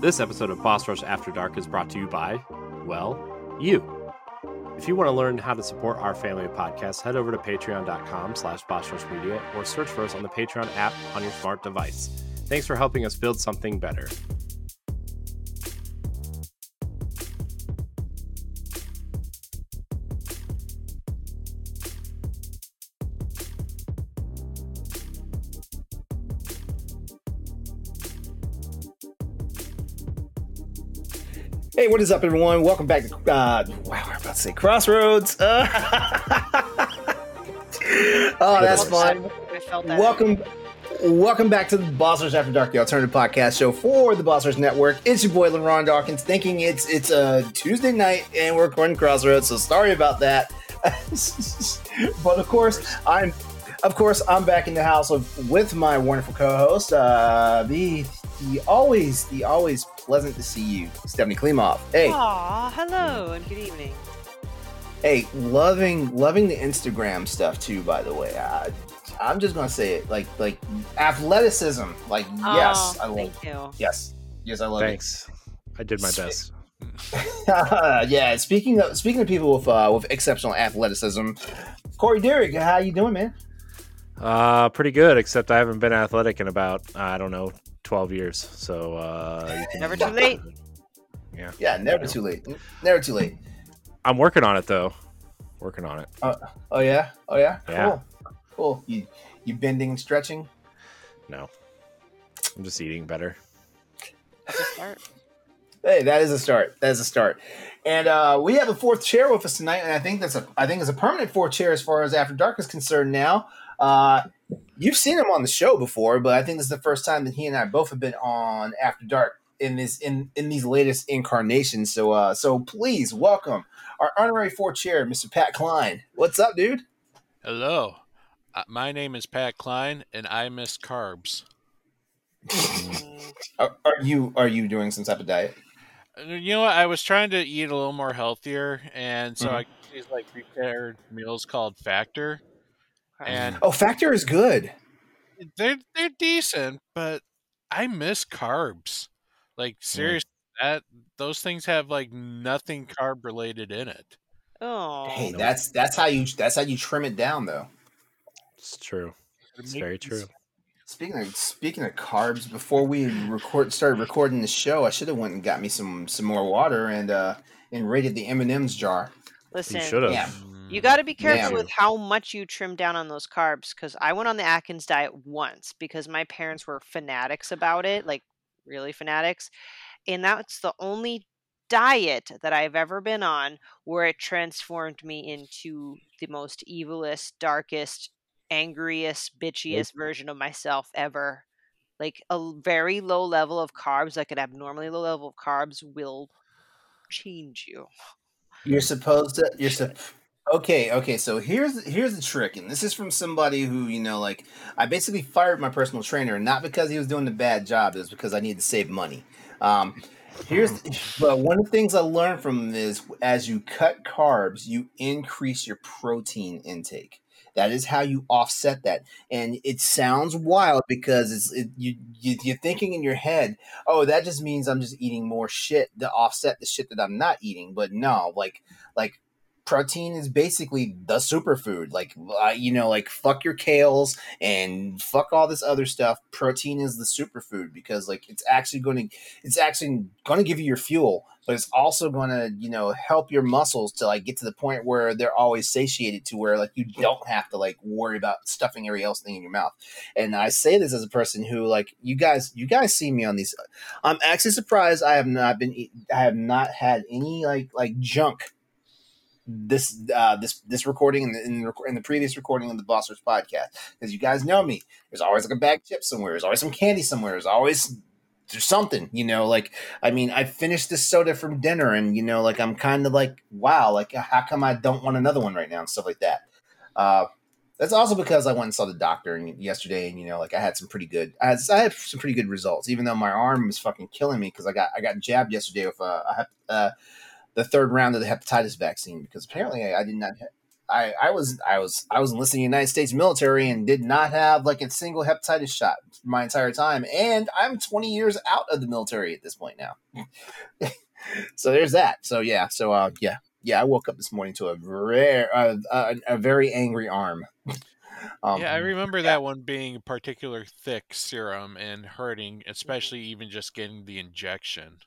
This episode of Boss Rush After Dark is brought to you by, well, you. If you want to learn how to support our family of podcasts, head over to patreon.com slash Media or search for us on the Patreon app on your smart device. Thanks for helping us build something better. Hey, what is up, everyone? Welcome back to uh, wow, I'm about to say Crossroads. Uh, oh, that's fun. I felt that. Welcome, welcome back to the Boss Rush After Dark, the alternative podcast show for the Boss Rush Network. It's your boy LeRon Dawkins, thinking it's it's a Tuesday night and we're recording Crossroads, so sorry about that. but of course, I'm of course I'm back in the house of, with my wonderful co-host, uh, the the always the always pleasant to see you, Stephanie Klimov. Hey, Aw, hello and good evening. hey, loving loving the Instagram stuff too. By the way, I, I'm just gonna say it like like athleticism. Like yes, I love. Thank you. Yes, yes, I love it. Thanks. I did my best. yeah, speaking of speaking of people with uh, with exceptional athleticism, Corey Derrick, how you doing, man? Uh, pretty good, except I haven't been athletic in about, I don't know, 12 years. So, uh, you can- Never too late. Yeah. Yeah, never too late. Never too late. I'm working on it, though. Working on it. Oh yeah, oh yeah, Yeah. cool, cool. You you bending and stretching. No. I'm just eating better. That's a start. Hey, that is a start. That is a start. And uh, we have a fourth chair with us tonight, and I think that's a I think it's a permanent fourth chair as far as After Dark is concerned. Now, uh, you've seen him on the show before, but I think this is the first time that he and I both have been on After Dark in this in in these latest incarnations. So, uh, so please welcome our honorary fourth chair, Mr. Pat Klein. What's up, dude? Hello. Uh, my name is Pat Klein, and I miss carbs. Are, are you are you doing some type of diet? Uh, You know what? I was trying to eat a little more healthier, and so Mhm. I these like prepared meals called Factor, and Oh, Factor is good. they're they're decent, but I miss carbs. Like seriously, that those things have like nothing carb related in it. Oh, Hey, that's that's how you that's how you trim it down, though. It's true. It's very true. Speaking of speaking of carbs, before we record started recording the show, I should have went and got me some some more water and uh and raided the M and M's jar. listen. You should have. Yeah. You mm-hmm. got to be careful Yeah. with how much you trim down on those carbs because I went on the Atkins diet once because my parents were fanatics about it, like really fanatics. And that's the only diet that I've ever been on where it transformed me into the most evilest, darkest, angriest, bitchiest version of myself ever. Like a very low level of carbs, like an abnormally low level of carbs, will change you. You're supposed to. You're sup- okay. Okay. So here's here's the trick, and this is from somebody who you know, like I basically fired my personal trainer, not because he was doing a bad job, it was because I needed to save money. Um, here's but one of the things I learned from this: as you cut carbs, you increase your protein intake. That is how you offset that, and it sounds wild because it's it, you, you you're thinking in your head, oh, that just means I'm just eating more shit to offset the shit that I'm not eating. But no, like like protein is basically the superfood. Like uh, you know, like fuck your kales and fuck all this other stuff. Protein is the superfood because like it's actually going to it's actually going to give you your fuel, but it's also going to you know help your muscles to like get to the point where they're always satiated to where like you don't have to like worry about stuffing every else thing in your mouth. And I say this as a person who like you guys you guys see me on these I'm actually surprised I have not been I have not had any like like junk this uh this this recording and the, in, the, in the previous recording of the Boss Rush podcast. Because you guys know me. There's always like a bag of chips somewhere. There's always some candy somewhere. There's always there's something you know? Like I mean I finished this soda from dinner and you know like I'm kind of like wow like how come I don't want another one right now and stuff like that? Uh that's also because I went and saw the doctor and yesterday, and you know, like I had some pretty good, I had, I had some pretty good results, even though my arm was fucking killing me because I got I got jabbed yesterday with a hep- uh, the third round of the hepatitis vaccine because apparently I, I did not. Ha- I, I was I was I was enlisted in the United States military and did not have like a single hepatitis shot my entire time, and I'm 20 years out of the military at this point now. so there's that. So yeah, so uh, yeah, yeah. I woke up this morning to a rare, uh, a, a very angry arm. Um, yeah, I remember yeah. that one being a particular thick serum and hurting, especially even just getting the injection.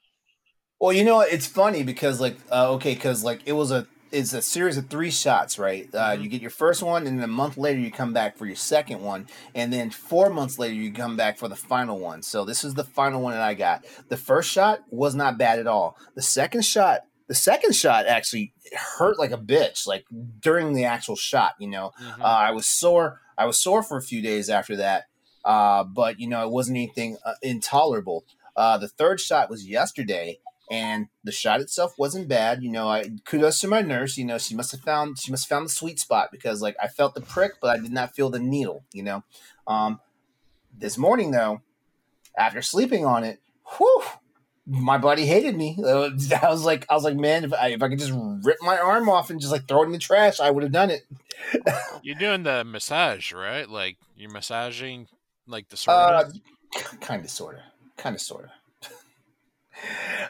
Well, you know, it's funny because like, uh, okay, because like it was a it's a series of three shots, right? Uh, mm-hmm. You get your first one, and then a month later you come back for your second one, and then four months later you come back for the final one. So this is the final one that I got. The first shot was not bad at all. The second shot, the second shot actually hurt like a bitch, like during the actual shot. You know, mm-hmm. uh, I was sore. I was sore for a few days after that, uh, but you know it wasn't anything uh, intolerable. Uh, the third shot was yesterday and the shot itself wasn't bad. You know, I kudos to my nurse. You know, she must have found she must have found the sweet spot because like I felt the prick, but I did not feel the needle. You know, um, this morning though, after sleeping on it, whew, my body hated me. I was like, I was like, man, if I, if I could just rip my arm off and just like throw it in the trash, I would have done it. you're doing the massage, right? Like you're massaging like the sort uh, kind of, sort of, kind of, sort of.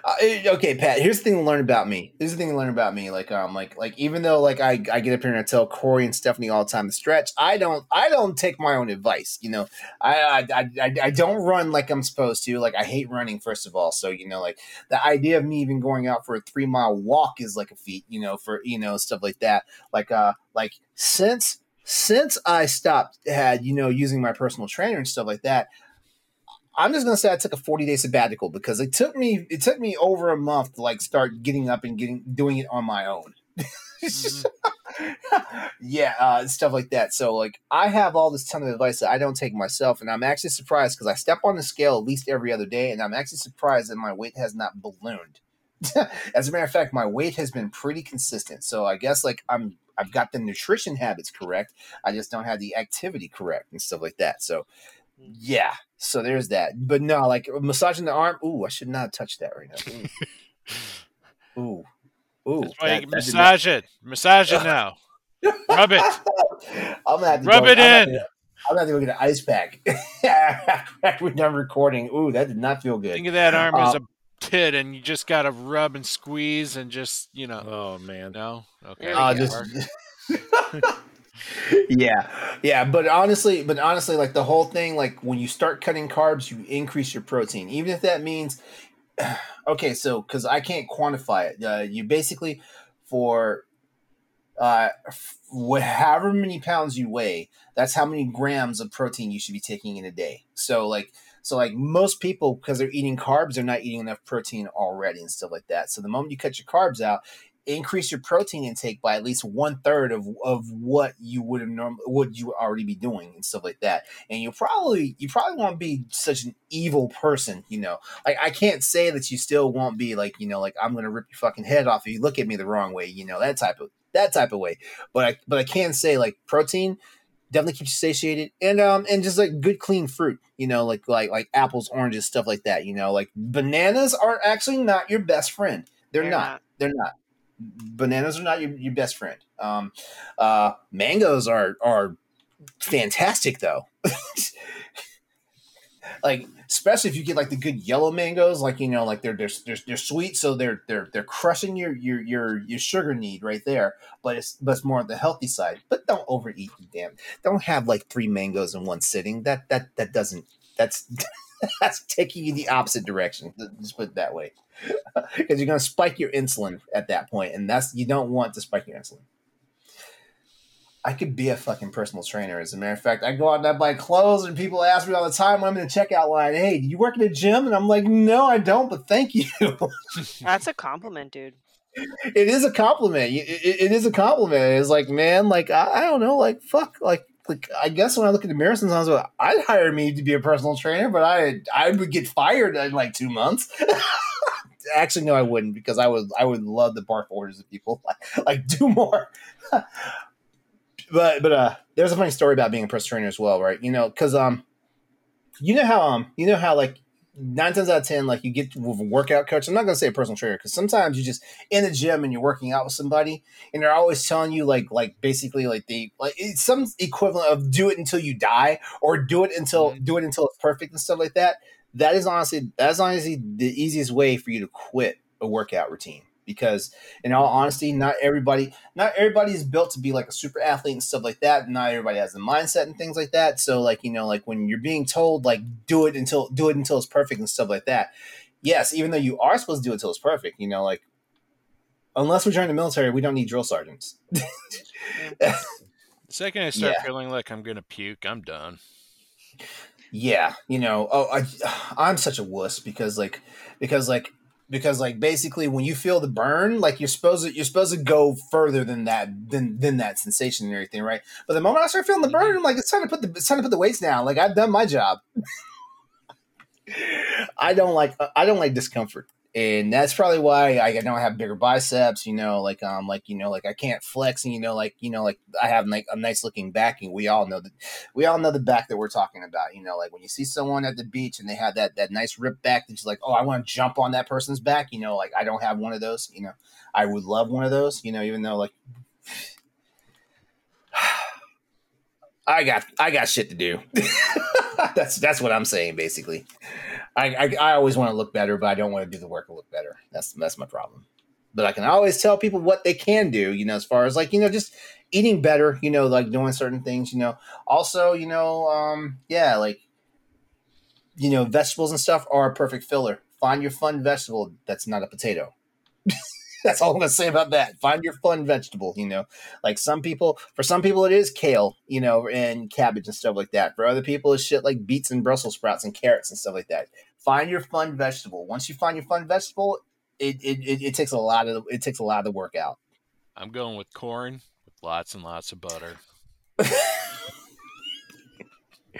Uh, okay, Pat. Here's the thing to learn about me. Here's the thing to learn about me. Like, um, like, like, even though like I, I get up here and I tell Corey and Stephanie all the time to stretch, I don't, I don't take my own advice. You know, I, I, I, I don't run like I'm supposed to. Like, I hate running first of all. So you know, like the idea of me even going out for a three mile walk is like a feat. You know, for you know stuff like that. Like, uh, like since since I stopped had you know using my personal trainer and stuff like that. I'm just gonna say I took a 40 day sabbatical because it took me it took me over a month to like start getting up and getting doing it on my own. mm-hmm. yeah, uh, stuff like that. So like I have all this ton of advice that I don't take myself, and I'm actually surprised because I step on the scale at least every other day, and I'm actually surprised that my weight has not ballooned. As a matter of fact, my weight has been pretty consistent. So I guess like I'm I've got the nutrition habits correct. I just don't have the activity correct and stuff like that. So. Yeah, so there's that. But no, like massaging the arm. Ooh, I should not touch that right now. Ooh, ooh. That's why that, you massage it. Massage it now. Rub it. I'm gonna have to rub go, it I'm in. Gonna, I'm gonna have to go get an ice pack after we're done recording. Ooh, that did not feel good. Think of that arm um, as a tit, and you just gotta rub and squeeze, and just you know. Oh man, no, okay. Uh, just yeah. Yeah but honestly but honestly like the whole thing like when you start cutting carbs you increase your protein. Even if that means okay so because i can't quantify it. Uh, you basically for uh however many pounds you weigh that's how many grams of protein you should be taking in a day. So like so like most people because they're eating carbs they're not eating enough protein already and stuff like that. So the moment you cut your carbs out increase your protein intake by at least one third of, of what you would have normally would you already be doing and stuff like that. And you probably you probably won't be such an evil person, you know. Like I can't say that you still won't be like, you know, like I'm gonna rip your fucking head off if you look at me the wrong way, you know, that type of that type of way. But I but I can say like protein definitely keeps you satiated and um and just like good clean fruit you know like like like apples oranges stuff like that you know like bananas are actually not your best friend they're, they're not. not they're not bananas are not your, your best friend. Um, uh, mangoes are are fantastic though. like especially if you get like the good yellow mangoes, like you know, like they're they're they're, they're sweet, so they're they're they're crushing your your your your sugar need right there. But it's but it's more on the healthy side. But don't overeat, damn. Don't have like three mangoes in one sitting. That that that doesn't. That's that's taking you the opposite direction. Just put it that way because you're going to spike your insulin at that point, and that's you don't want to spike your insulin. I could be a fucking personal trainer. As a matter of fact, I go out and I buy clothes, and people ask me all the time when I'm in the checkout line, "Hey, do you work in a gym?" And I'm like, "No, I don't, but thank you." That's a compliment, dude. It is a compliment. It, it, it is a compliment. It's like, man, like I, I don't know, like fuck, like like I guess when I look at the mirror sometimes, I'd hire me to be a personal trainer, but I I would get fired in like two months. actually no i wouldn't because i would i would love the barf orders of people. Like, like do more. But but uh there's a funny story about being a personal trainer as well right? You know because um you know how um you know how like nine times out of ten, like you get with a workout coach. I'm not gonna say a personal trainer because sometimes you just in the gym and you're working out with somebody, and they're always telling you like like basically like the like it's some equivalent of do it until you die or do it until Mhm. do it until it's perfect and stuff like that. That is honestly that's honestly the easiest way for you to quit a workout routine because in all honesty, not everybody not everybody is built to be like a super athlete and stuff like that. Not everybody has the mindset and things like that. So like, you know, like when you're being told like do it until do it until it's perfect and stuff like that. Yes, even though you are supposed to do it until it's perfect, you know, like unless we join the military, we don't need drill sergeants. The second I start Yeah. feeling like I'm gonna puke, I'm done. Yeah, you know, oh, I, I'm such a wuss because like, because like, because like, basically, when you feel the burn, like you're supposed to, you're supposed to go further than that, than than that sensation and everything, right? But the moment I start feeling the burn, mm-hmm. I'm like, it's time to put the, it's time to put the weights down. Like I've done my job. I don't like, I don't like discomfort, and that's probably why I don't have bigger biceps. You know, like um, like you know, like I can't flex, and you know, like you know, like I have like a nice looking backing. We all know that we all know the back that we're talking about. You know, like when you see someone at the beach and they have that that nice rip back that's like, oh, I want to jump on that person's back. You know, like I don't have one of those. You know, I would love one of those. You know, even though like I got I got shit to do. that's that's what I'm saying basically. I, I I always want to look better, but I don't want to do the work to look better. That's that's my problem. But I can always tell people what they can do. You know, as far as like you know, just eating better. You know, like doing certain things. You know, also, you know, um, yeah, like you know, vegetables and stuff are a perfect filler. Find your fun vegetable that's not a potato. that's all I'm gonna say about that. Find your fun vegetable. You know, like some people, for some people, it is kale. You know, and cabbage and stuff like that. For other people, it's shit like beets and Brussels sprouts and carrots and stuff like that. Find your fun vegetable. Once you find your fun vegetable, it it, it, it takes a lot of it takes a lot of the work out. I'm going with corn with lots and lots of butter.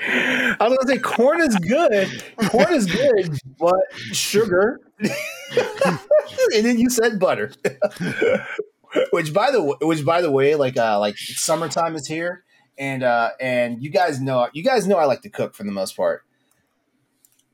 I was gonna say corn is good. Corn is good, but sugar. and then you said butter. which by the way, which by the way, like uh like summertime is here, and uh and you guys know you guys know I like to cook for the most part.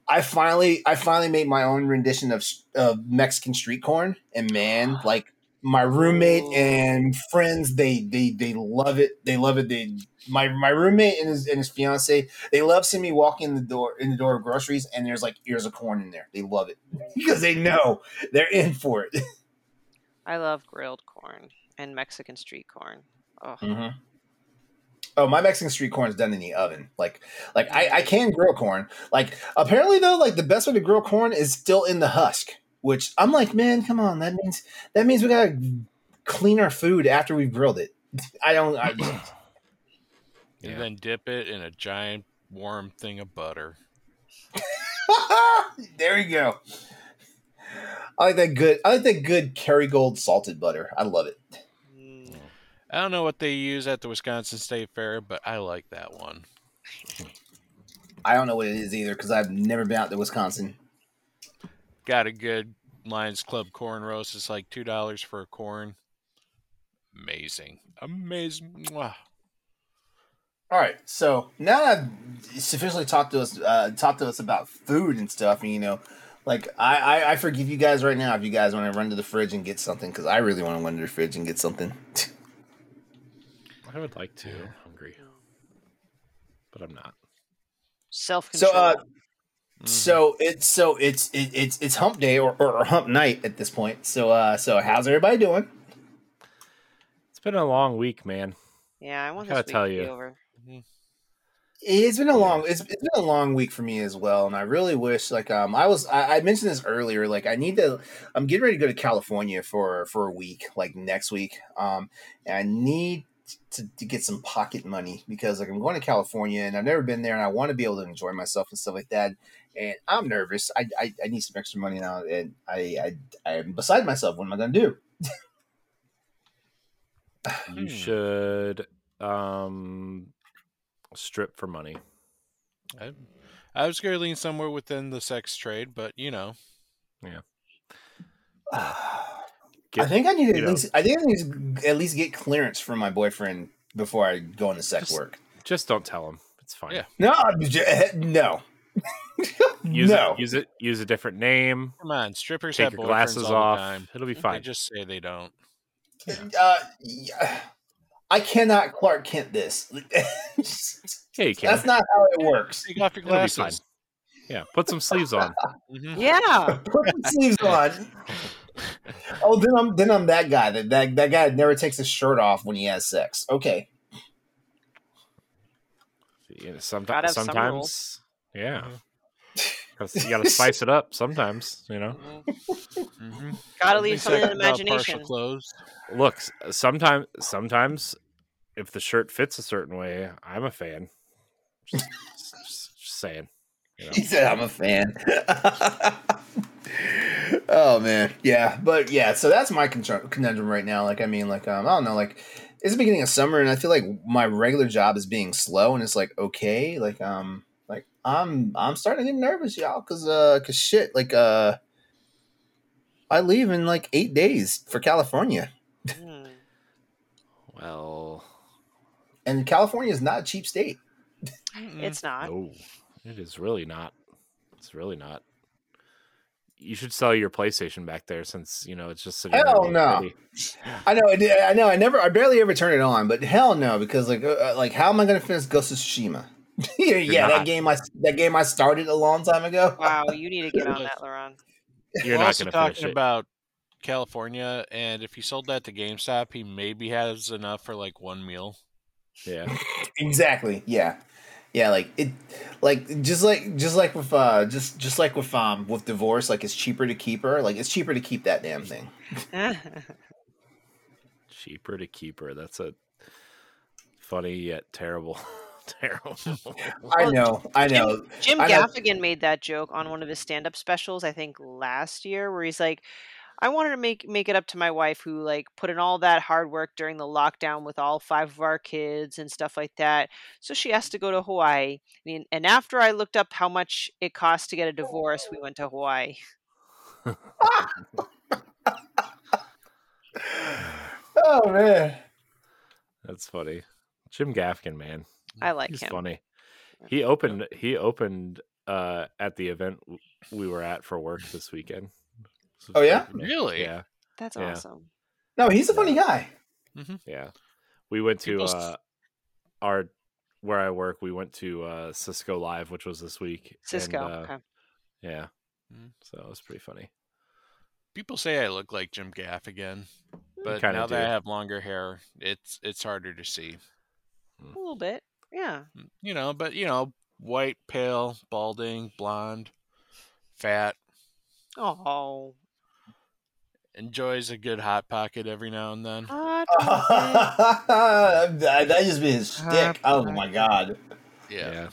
I finally I finally made my own rendition of of Mexican street corn, and man, like my roommate and friends, they they they love it. They love it. They my my roommate and his and his fiance, they love seeing me walk in the door in the door of groceries, and there's like ears of corn in there. They love it because they know they're in for it. I love grilled corn and Mexican street corn. Oh, Mm-hmm. Oh, my Mexican street corn is done in the oven. Like, like I, I can grill corn. Like, apparently though, like the best way to grill corn is still in the husk. Which I'm like, man, come on. That means that means we gotta clean our food after we've grilled it. I don't. I, And Yeah. then dip it in a giant warm thing of butter. there you go. I like that good. I like that good Kerrygold salted butter. I love it. I don't know what they use at the Wisconsin State Fair, but I like that one. I don't know what it is either because I've never been out to Wisconsin. Got a good Lions Club corn roast. It's like two dollars for a corn. Amazing, amazing. Mwah. All right, so now that I've sufficiently talked to us, uh, talked to us about food and stuff, and you know, like I, I, I forgive you guys right now if you guys want to run to the fridge and get something because I really want to run to the fridge and get something. I would like to. I'm hungry, but I'm not. self so, control. uh, Mhm. so it's so it's it, it's it's hump day or, or hump night at this point. So, uh, so how's everybody doing? It's been a long week, man. yeah, I want gotta this week tell to be you. over. It's been a long it's, it's been a long week for me as well, and I really wish like um I was I, I mentioned this earlier like I need to I'm getting ready to go to California for for a week like next week um and I need to, to get some pocket money because like I'm going to California and I've never been there and I want to be able to enjoy myself and stuff like that. And I'm nervous. I I, I need some extra money now and I I I'm beside myself. What am I gonna do? You Hmm. should um strip for money. I, I was going to lean somewhere within the sex trade, but you know, I Get- think I need to at know. least I think I need to at least get clearance from my boyfriend before I go into sex Just- work. Just don't tell him. It's fine. Yeah. No, I'm no. Use no. it, use it, use a different name. Come on, strippers Take have your glasses all off. the time. It'll be They fine. just say they don't. Uh, yeah. I cannot Clark Kent this. Yeah, you can. That's not how it works. Take off your It'll be fine. glasses. Yeah, put some sleeves on. Yeah. Put the sleeves on. Oh, then I'm then I'm that guy. That that, that guy never takes his shirt off when he has sex. Okay. You know, Gotta sometimes, some sometimes, yeah. 'Cause You got to spice it up sometimes. You know. Mhm. Gotta leave Something something to the imagination. clothes. Look, sometimes, sometimes, if the shirt fits a certain way, I'm a fan. Just, just- just saying. You know? He said I'm a fan. oh man, yeah, but yeah. So that's my contr- conundrum right now. Like, I mean, like, um, I don't know, like, it's the beginning of summer, and I feel like my regular job is being slow, and it's like okay, like, um, like I'm I'm starting to get nervous, y'all, cause uh, cause shit, like, uh, I leave in like eight days for California, Hmm. Well, and California is not a cheap state. It's not. no, it is really not. It's really not. You should sell your PlayStation back there, since you know it's just sitting Hell no. pretty. I know, I know, I never, I barely ever turn it on, but hell no, because like, uh, like, how am I going to finish Ghost of Tsushima? yeah, yeah, that game I that game I started a long time ago. Wow, you need to get on that, LeRon. You're We're not also going to finish talking it. about California, and if he sold that to GameStop, he maybe has enough for like one meal. yeah, Exactly. Yeah. Yeah, like it like just like just like with uh just just like with um with divorce, like it's cheaper to keep her. Like it's cheaper to keep that damn thing. cheaper to keep her. That's a funny yet terrible, terrible. I know, I know. Jim I know. Gaffigan made that joke on one of his stand-up specials, I think last year, where he's like, "I wanted to make make it up to my wife, who like put in all that hard work during the lockdown with all five of our kids and stuff like that. So she has to go to Hawaii. And, and after I looked up how much it cost to get a divorce, we went to Hawaii. Oh man. That's funny. Jim Gaffigan, man, I like he's him. funny. He opened. He opened uh, at the event we were at for work this weekend. This was Oh, yeah? Really? Yeah, That's Yeah. awesome. No, he's a funny guy. yeah. We went to uh, our where I work. We went to uh, Cisco Live, which was this week. and, Cisco. uh, okay. Yeah. Mm. So it was pretty funny. People say I look like Jim Gaffigan, but kinda now that I have longer hair, it's it's harder to see. A little bit. Yeah. Mm, You know, but you know, white, pale, balding, blonde, fat, Oh. Enjoys a good hot pocket every now and then. Hot pocket. that that just be his shtick. Oh my god. Yeah.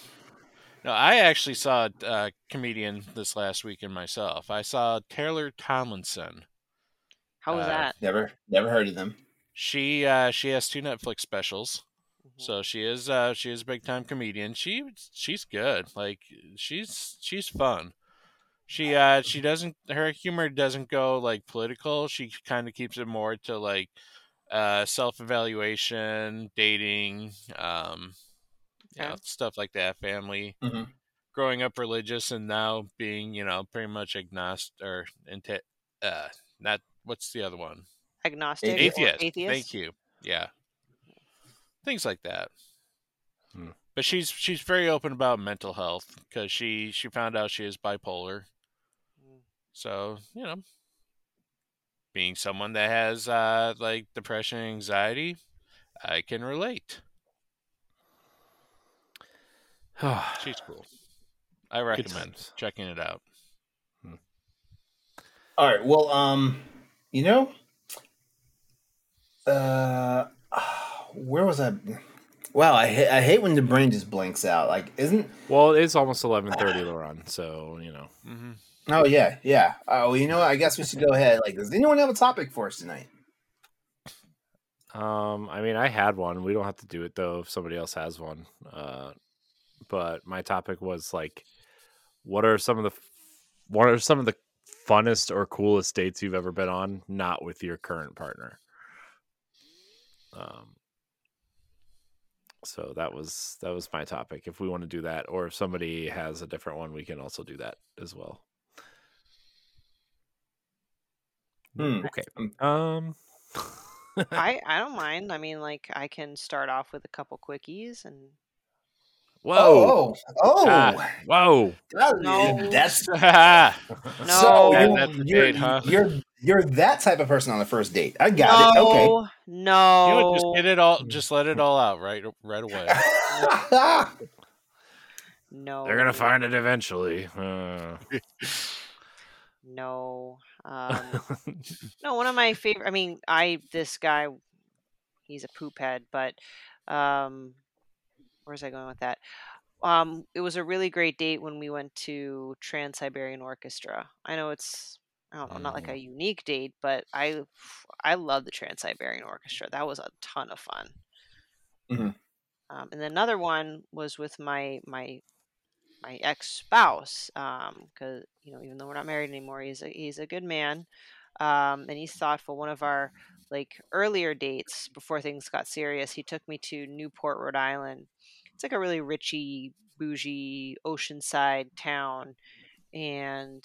No, I actually saw a uh, comedian this last weekend myself. I saw Taylor Tomlinson. How was Uh, that? Never never heard of them. She uh, she has two Netflix specials. Mhm. So she is uh she is a big time comedian. She she's good. Like she's she's fun. She uh she doesn't her humor doesn't go like political. She kind of keeps it more to like uh self evaluation, dating, um you know, stuff like that, family. Mhm. Growing up religious and now being, you know, pretty much agnostic or into uh not what's the other one? Agnostic. atheist. Atheist. Thank you. Yeah, things like that. Hmm. But she's she's very open about mental health because she she found out she is bipolar. So you know, being someone that has uh like depression and anxiety, I can relate. She's cool. I recommend checking it out. All right. Well, um, you know, uh, where was I? Wow, I hate, I hate when the brain just blanks out. Like, isn't? well, it's almost eleven thirty, LeRon. So you know, hmm Oh yeah, yeah. Oh, you know, what? I guess we should go ahead. Like, does anyone have a topic for us tonight? Um, I mean, I had one. We don't have to do it though if somebody else has one. Uh, but my topic was like, what are some of the, what are some of the funnest or coolest dates you've ever been on, not with your current partner? Um, So that was that was my topic. If we want to do that, or if somebody has a different one, we can also do that as well. Hmm. Okay. Um. I I don't mind. I mean, like I can start off with a couple quickies and Whoa! Oh, oh, Ah, whoa! that- No. that's Ah, so No. you're, That's you're, date, huh? you're you're that type of person on the first date. I got it. Okay. no, no. You would just get it all, just let it all out right, right away. No. They're gonna find it eventually. Uh, No. Um, no, one of my favorite. I mean, I this guy, he's a poop head, but um, where's I going with that? Um, it was a really great date when we went to Trans Siberian Orchestra. I know it's I don't know, not like a unique date, but I I love the Trans Siberian Orchestra. That was a ton of fun. Mhm. Um, and another one was with my my my ex spouse, because you know even though we're not married anymore, he's a he's a good man, um, and he's thoughtful. One of our like earlier dates before things got serious, he took me to Newport, Rhode Island. It's like a really richy, bougie, oceanside town, and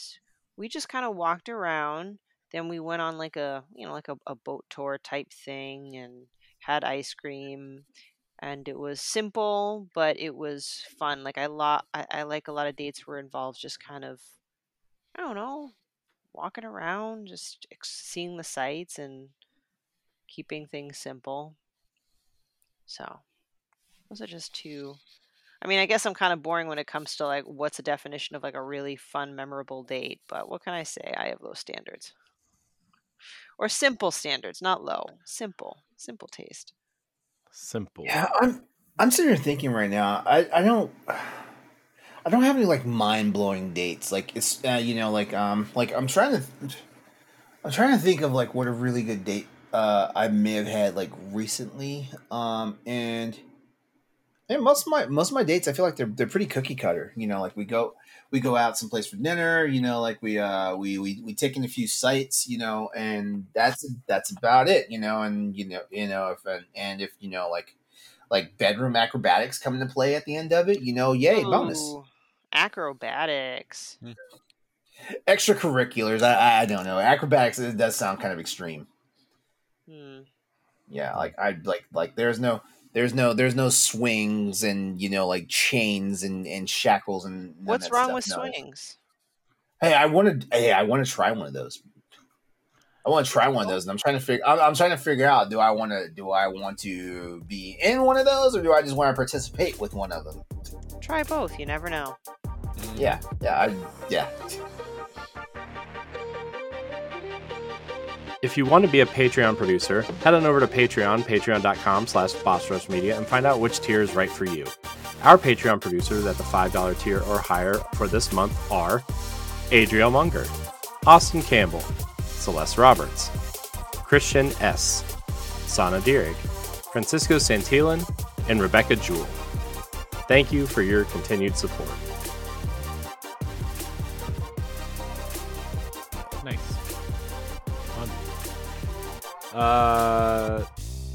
we just kind of walked around. Then we went on like a you know like a, a boat tour type thing and had ice cream and it was simple but it was fun like i lot I, I like a lot of dates where it involves just kind of i don't know walking around just seeing the sights and keeping things simple. So those are just two i mean i guess i'm kind of boring when it comes to like what's a definition of like a really fun memorable date but what can i say? I have low standards. Or simple standards not low simple simple taste simple. Yeah, I'm I'm sitting here thinking right now. I I don't I don't have any like mind blowing dates. Like it's uh, you know like um like I'm trying to I'm trying to think of like what a really good date uh I may have had like recently. Um and and most of my most of my dates I feel like they're they're pretty cookie cutter. You know, like we go we go out someplace for dinner, you know, like we uh we we, we take in a few sites, you know, and that's that's about it, you know, and you know, you know, if and, and if you know like like bedroom acrobatics come into play at the end of it, you know, yay, bonus. Acrobatics Extracurriculars, I I don't know. Acrobatics it does sound kind of extreme. hmm. Yeah, like I like like there's no there's no there's no swings and you know like chains and and shackles and What's wrong stuff. with No. swings? Hey, I want to. Hey, I want to try one of those. I want to try one of those, and I'm trying to figure. I'm, I'm trying to figure out: do I want to? Do I want to be in one of those, or do I just want to participate with one of them? Try both. You never know. Yeah, yeah, I, yeah. If you want to be a Patreon producer, head on over to Patreon, patreon.com slash Media, and find out which tier is right for you. Our Patreon producers at the $5 tier or higher for this month are Adriel Munger, Austin Campbell, Celeste Roberts, Christian S., Sana Dierig, Francisco Santillan, and Rebecca Jewell. Thank you for your continued support. Uh,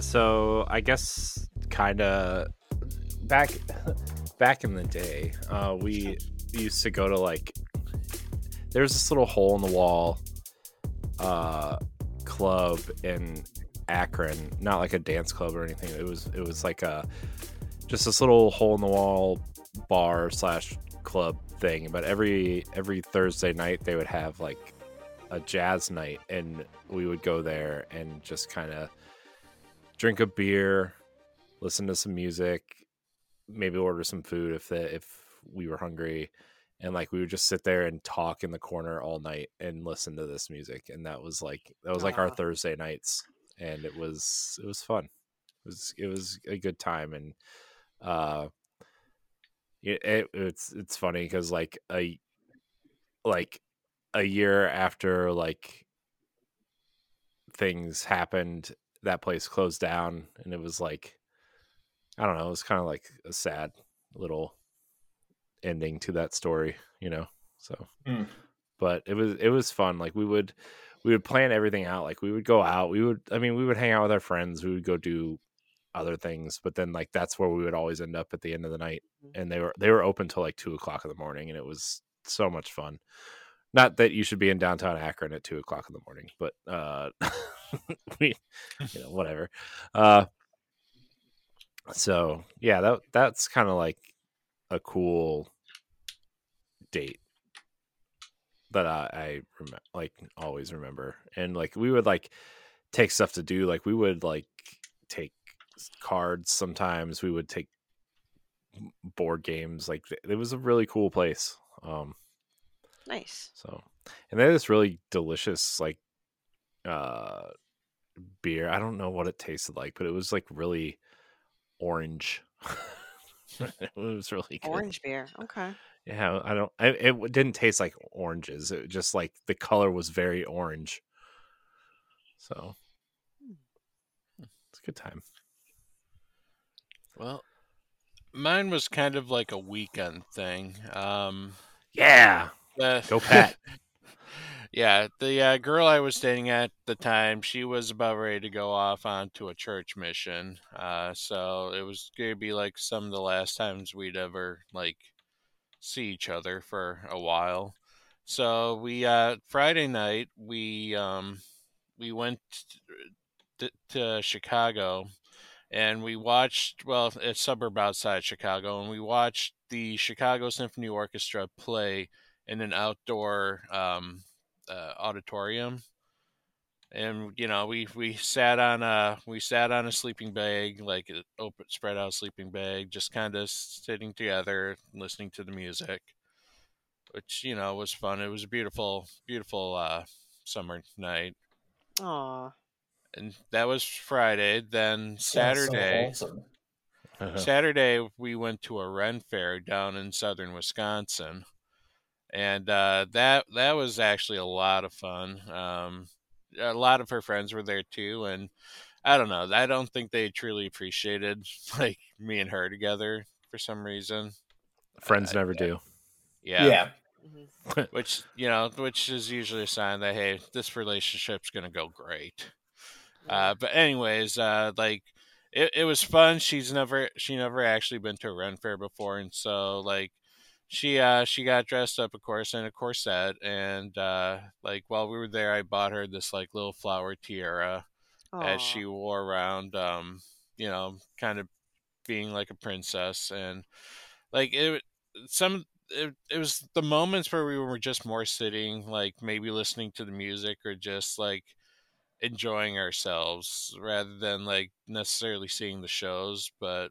so I guess kind of back back in the day, uh, we used to go to like there's this little hole in the wall uh club in Akron, not like a dance club or anything. It was it was like a just this little hole in the wall bar slash club thing. But every every Thursday night they would have like a jazz night, and we would go there and just kind of drink a beer, listen to some music, maybe order some food if the if we were hungry. And like we would just sit there and talk in the corner all night and listen to this music, and that was like that was like our Thursday nights, and it was it was fun. It was it was a good time, and uh, it, it it's it's funny because like a like a year after like things happened, that place closed down, and it was like I don't know, it was kind of like a sad little ending to that story, you know. So, Hmm. but it was it was fun. Like we would we would plan everything out. Like we would go out. We would I mean we would hang out with our friends. We would go do other things. But then like that's where we would always end up at the end of the night, Mhm. and they were they were open till like two o'clock in the morning, and it was so much fun. Not that you should be in downtown Akron at two o'clock in the morning, but uh, you know, whatever. Uh, so yeah, that that's kind of like a cool date that I, I rem- like always remember, and like we would like take stuff to do. Like we would like take cards. Sometimes we would take board games. Like it was a really cool place. Um, Nice. so, and they had this really delicious like uh beer. I don't know what it tasted like, but it was like really orange. it was really good. Orange beer. Okay. Yeah, I don't. I, it didn't taste like oranges. It just like the color was very orange. So it's a good time. Well, mine was kind of like a weekend thing. Um, Yeah, the- go Pat. yeah, the uh, girl I was dating at the time, she was about ready to go off onto a church mission. Uh, so it was gonna be like some of the last times we'd ever like see each other for a while. So we uh, Friday night we um, we went to, to Chicago and we watched well a suburb outside Chicago and we watched the Chicago Symphony Orchestra play in an outdoor um, uh, auditorium. And you know we we sat on a we sat on a sleeping bag like an open spread out sleeping bag just kind of sitting together listening to the music which you know was fun. It was a beautiful beautiful uh summer night. Aw. and that was friday. Then saturday Sounds so wholesome. Saturday we went to a Ren fair down in southern Wisconsin, and uh, that that was actually a lot of fun. Um, a lot of her friends were there too, and I don't know. I don't think they truly appreciated like me and her together for some reason. Friends Uh, never do. Yeah. yeah. Mhm. Which you know, which is usually a sign that hey, this relationship's gonna go great. Uh, but anyways, uh, like it, it was fun. She's never she never actually been to a Ren fair before, and so like she uh she got dressed up, of course, in a corset, and uh, like while we were there, I bought her this like little flower tiara Aw. that she wore around, um, you know, kind of being like a princess, and like it some. It, it was the moments where we were just more sitting, like maybe listening to the music or just like enjoying ourselves rather than like necessarily seeing the shows but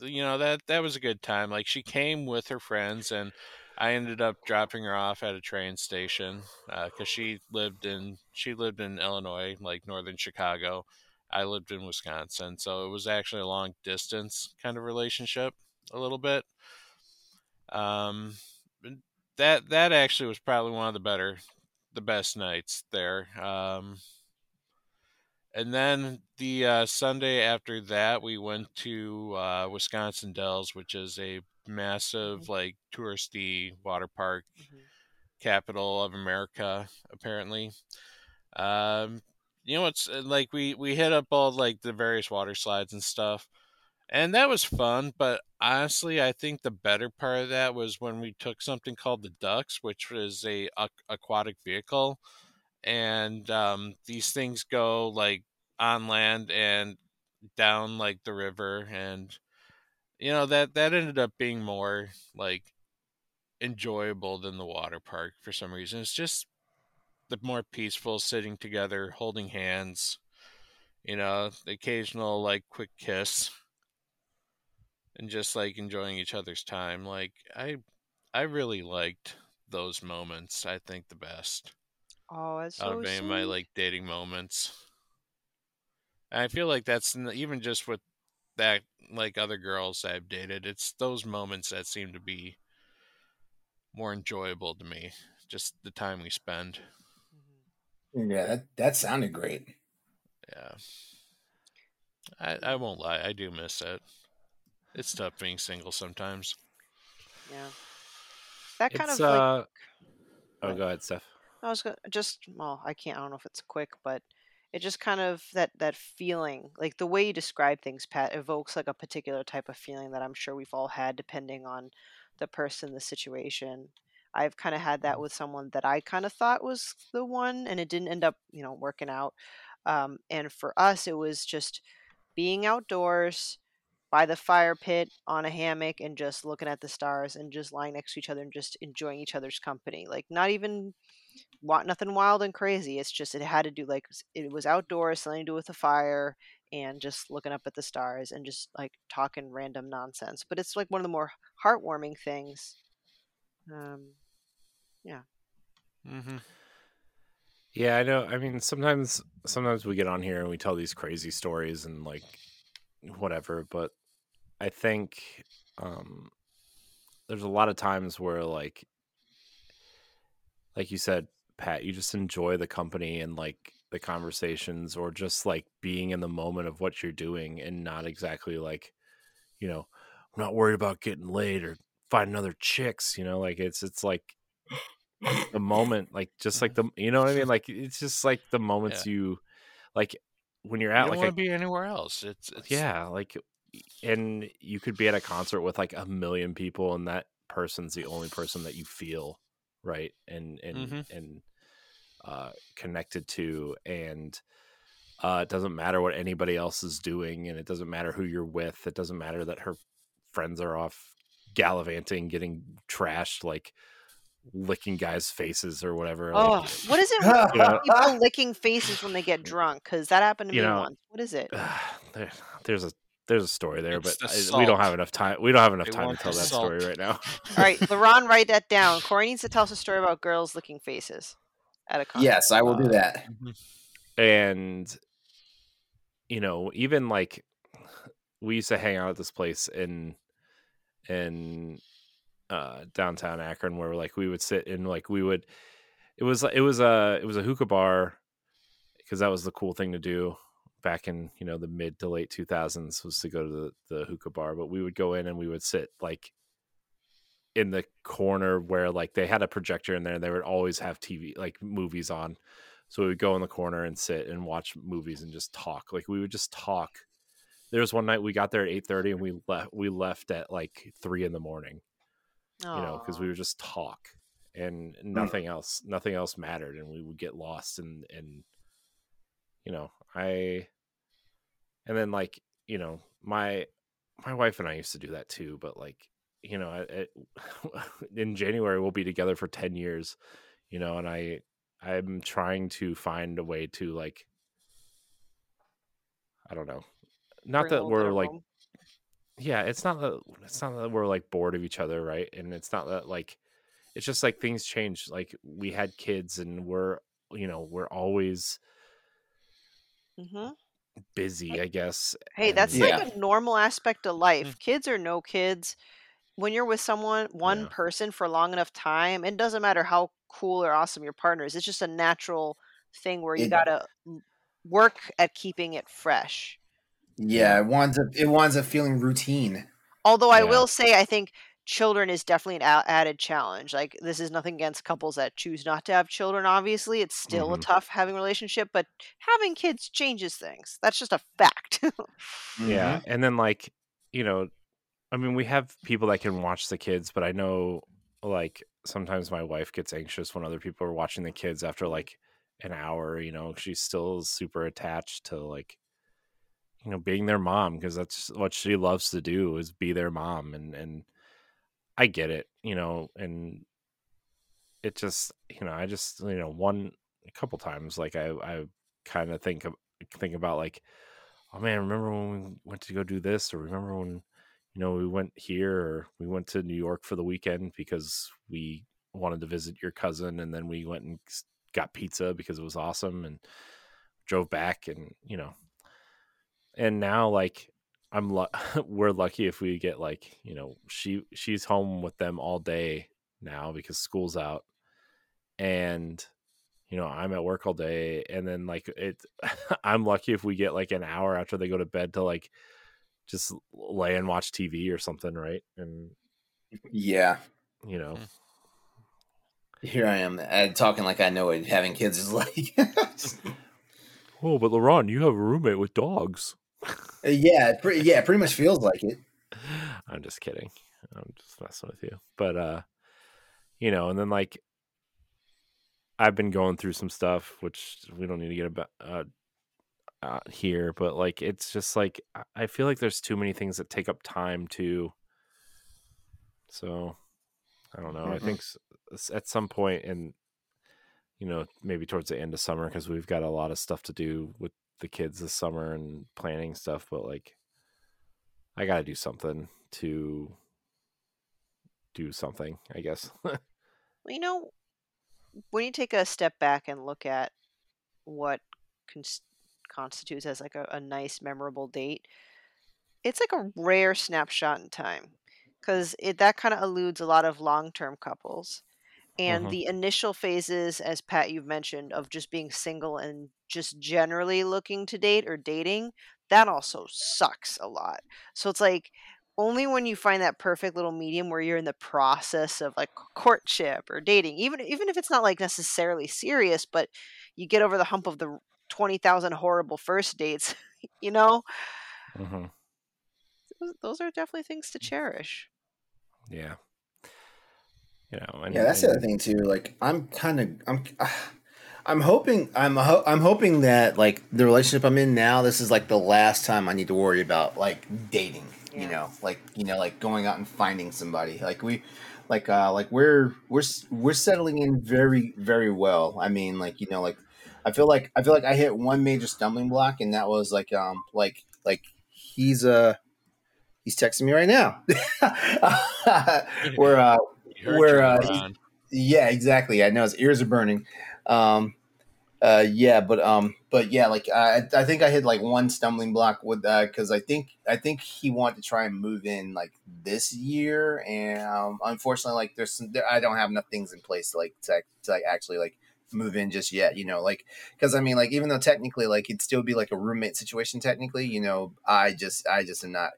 you know that that was a good time like she came with her friends and i ended up dropping her off at a train station because she lived in she lived in illinois like northern chicago. I lived in wisconsin so it was actually a long distance kind of relationship a little bit. Um that that actually was probably one of the better the best nights there. Um and then the uh, Sunday after that, we went to uh, Wisconsin Dells, which is a massive, like, touristy water park, Mhm. capital of America, apparently. Um, you know, it's uh, like we we hit up all like the various water slides and stuff, and that was fun. But honestly, I think the better part of that was when we took something called the Ducks, which was a aquatic vehicle and um, these things go like on land and down like the river and you know that that ended up being more like enjoyable than the water park for some reason. It's just the more peaceful sitting together holding hands you know the occasional like quick kiss and just like enjoying each other's time. Like i i really liked those moments i think the best Oh, that's out so of any of my sweet. like dating moments. And I feel like that's n- even just with that like other girls I've dated, it's those moments that seem to be more enjoyable to me. Just the time we spend. Mhm. Yeah, that, that sounded great. Yeah. I I won't lie, I do miss it. It's tough being single sometimes. Yeah. That kind It's of like uh. Oh, go ahead, Steph. I was gonna just well, I can't. I don't know if it's quick, but it just kind of that that feeling like the way you describe things pat evokes like a particular type of feeling that i'm sure we've all had depending on the person the situation. I've kind of had that with someone that i kind of thought was the one and it didn't end up you know working out. Um, and for us it was just being outdoors by the fire pit on a hammock and just looking at the stars and just lying next to each other and just enjoying each other's company. Like not even nothing wild and crazy. It's just it had to do like it was outdoors, something to do with the fire, and just looking up at the stars and just like talking random nonsense. But it's like one of the more heartwarming things. Um, yeah. Mm-hmm. Yeah, I know. I mean, sometimes sometimes we get on here and we tell these crazy stories and like whatever, but I think um there's a lot of times where like like you said, Pat, you just enjoy the company and like the conversations or just like being in the moment of what you're doing and not exactly like, you know, I'm not worried about getting laid or finding other chicks, you know, like it's it's like the moment, like just like mm-hmm. the you know what I mean? Like it's just like the moments yeah. you like when you're at you like want to be anywhere else. It's, it's yeah, like and you could be at a concert with like a million people and that person's the only person that you feel right and and mm-hmm. and uh, connected to and uh, it doesn't matter what anybody else is doing and it doesn't matter who you're with it doesn't matter that her friends are off gallivanting getting trashed like licking guys faces or whatever oh like, what is it with know, people licking faces when they get drunk? Because that happened to me know, once. What is it? there, there's a there's a story there, it's but the we don't have enough time. We don't have enough they time to tell that salt. story right now. All right, LeRon, write that down. Corey needs to tell us a story about girls licking faces at a concert. Yes, I will do that. Uh, and you know, even like we used to hang out at this place in in uh downtown Akron where like we would sit and like we would it was it was a it was a hookah bar because that was the cool thing to do back in you know the mid to late 2000s was to go to the, the hookah bar but we would go in and we would sit like in the corner where like they had a projector in there and they would always have tv like movies on so we would go in the corner and sit and watch movies and just talk like we would just talk there was one night we got there at 8.30 and we left we left at like 3 in the morning Aww. you know because we would just talk and nothing else nothing else mattered and we would get lost and and you know i and then like you know my my wife and i used to do that too but like you know it, in january we'll be together for 10 years you know and i i'm trying to find a way to like i don't know. Not that we're like home. yeah it's not that it's not that we're like bored of each other right? And it's not that like it's just like things change. Like we had kids and we're you know we're always mm-hmm busy, I guess. Hey, that's yeah. like a normal aspect of life. Mm. Kids or no kids, when you're with someone, one yeah. person for long enough time, it doesn't matter how cool or awesome your partner is. It's just a natural thing where you it, gotta work at keeping it fresh. Yeah, it winds up it winds up feeling routine. Although I will say, I think children is definitely an added challenge. Like this is nothing against couples that choose not to have children. Obviously, it's still mm-hmm. a tough having relationship, but having kids changes things. That's just a fact. yeah, and then like you know, I mean, we have people that can watch the kids, but I know like sometimes my wife gets anxious when other people are watching the kids after like an hour. You know, she's still super attached to like you know being their mom because that's what she loves to do is be their mom and and I get it, you know, and it just, you know, I just, you know, one a couple times, like I, I kind of think of, think about like, oh man, remember when we went to go do this, or remember when, you know, we went here, or we went to New York for the weekend because we wanted to visit your cousin, and then we went and got pizza because it was awesome, and drove back, and you know, and now like I'm lu- we're lucky if we get like you know she she's home with them all day now because school's out, and you know I'm at work all day, and then like it I'm lucky if we get like an hour after they go to bed to like just lay and watch TV or something, right? And yeah, you know. Hmm. Here I am uh, talking like I know what having kids is like. Oh, but LeRon, you have a roommate with dogs. Uh, yeah, it pre- yeah, pretty much feels like it. I'm just kidding. I'm just messing with you. But uh you know, and then like I've been going through some stuff which we don't need to get about uh, uh here, but like it's just like I- I feel like there's too many things that take up time to so I don't know. I Mhm. think at some point in you know, maybe towards the end of summer because we've got a lot of stuff to do with the kids this summer and planning stuff, but like I got to do something to do something, I guess. Well, you know, when you take a step back and look at what cons- constitutes as like a, a nice, memorable date, it's like a rare snapshot in time because it that kind of eludes a lot of long-term couples. And Mhm. the initial phases, as Pat you've mentioned, of just being single and just generally looking to date or dating, that also sucks a lot. So it's like only when you find that perfect little medium where you're in the process of like courtship or dating, even even if it's not like necessarily serious, but you get over the hump of the twenty thousand horrible first dates, you know, hmm those, those are definitely things to cherish. Yeah. You know, and, Yeah, that's the other thing too. Like, I'm kind of, I'm, I'm hoping, I'm, ho- I'm hoping that like the relationship I'm in now, this is like the last time I need to worry about like dating. You know, like you know, like going out and finding somebody. Like we, like, uh, like we're we're we're settling in very very well. I mean, like you know, like I feel like I feel like I hit one major stumbling block, and that was like um like like he's uh he's texting me right now. We're uh Where, uh, yeah, exactly. I know his ears are burning. Um, uh, yeah, but um, but yeah, like I, I think I hit like one stumbling block with because I think I think he wanted to try and move in like this year, and um, unfortunately, like there's some there, I don't have enough things in place to like to, to like actually like move in just yet. You know, like because I mean, like even though technically like it'd still be like a roommate situation, technically, you know, I just I just am not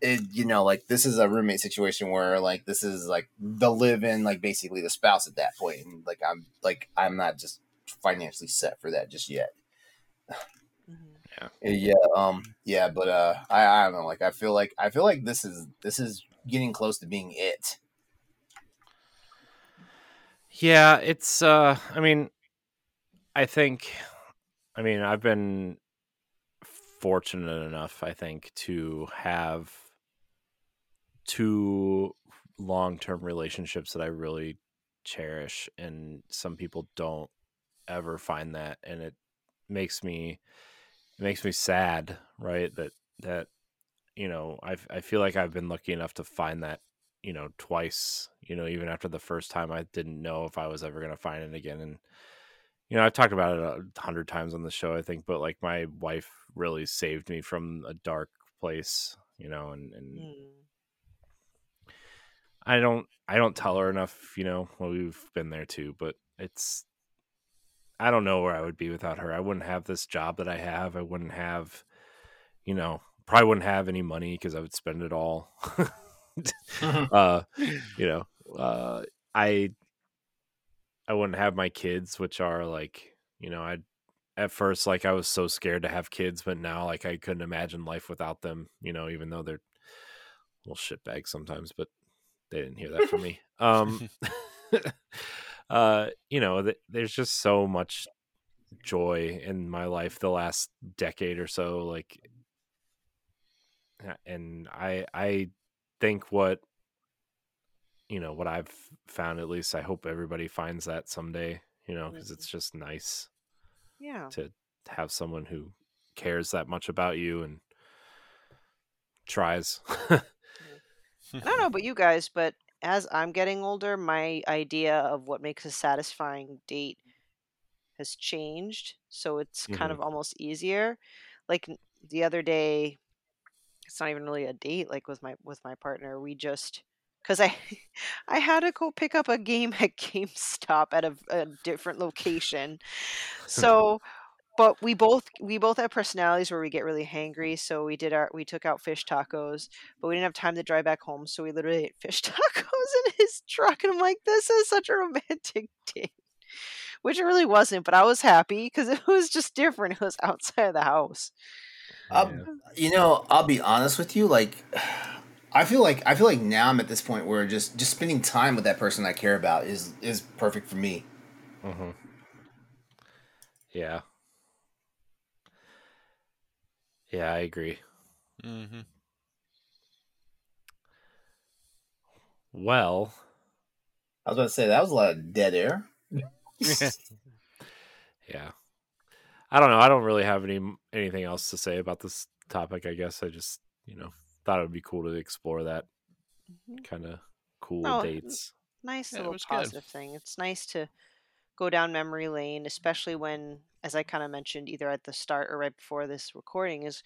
it, you know, like this is a roommate situation where like this is like the live in, like basically the spouse at that point, and like I'm like I'm not just financially set for that just yet. Mhm. Yeah, um, yeah, but uh, I I don't know, like I feel like I feel like this is this is getting close to being it. Yeah, it's uh I mean I think I mean I've been fortunate enough I think to have two long-term relationships that I really cherish and some people don't ever find that and it makes me it makes me sad, right? That that you know, I I feel like I've been lucky enough to find that you know twice you know even after the first time i didn't know if i was ever to find it again and you know i've talked about it a hundred times on the show i think but like my wife really saved me from a dark place you know and, and Mm. I don't i don't tell her enough you know well we've been there too but it's i don't know where i would be without her. I wouldn't have this job that i have. I wouldn't have you know probably wouldn't have any money because i would spend it all. Uh you know uh i i wouldn't have my kids which are like you know i at first like i was so scared to have kids but now like i couldn't imagine life without them you know even though they're little shitbags sometimes but they didn't hear that from me. Um uh you know th- there's just so much joy in my life the last decade or so like and i i think what you know what i've found at least i hope everybody finds that someday you know because it's just nice Yeah. to have someone who cares that much about you and tries I don't know about you guys, but as I'm getting older, my idea of what makes a satisfying date has changed. So it's kind Mhm. of almost easier. Like the other day, it's not even really a date. Like with my with my partner, we just because I I had to go pick up a game at GameStop at a, a different location. So but we both we both have personalities where we get really hangry so we did our we took out fish tacos but we didn't have time to drive back home so we literally ate fish tacos in his truck and i'm like this is such a romantic date which it really wasn't, but I was happy because it was just different. It was outside of the house. Um, you know, I'll be honest with you. Like, I feel like I feel like now I'm at this point where just just spending time with that person I care about is is perfect for me. Mm-hmm. Yeah. Yeah, I agree. Mm-hmm. Well, I was about to say that was a lot of dead air. yeah. I don't know. I don't really have any anything else to say about this topic. I guess I just you know thought it would be cool to explore that Mhm. kind of cool Oh, dates. Nice Yeah, little was good. positive thing. It's nice to go down memory lane, especially when, as I kind of mentioned either at the start or right before this recording, is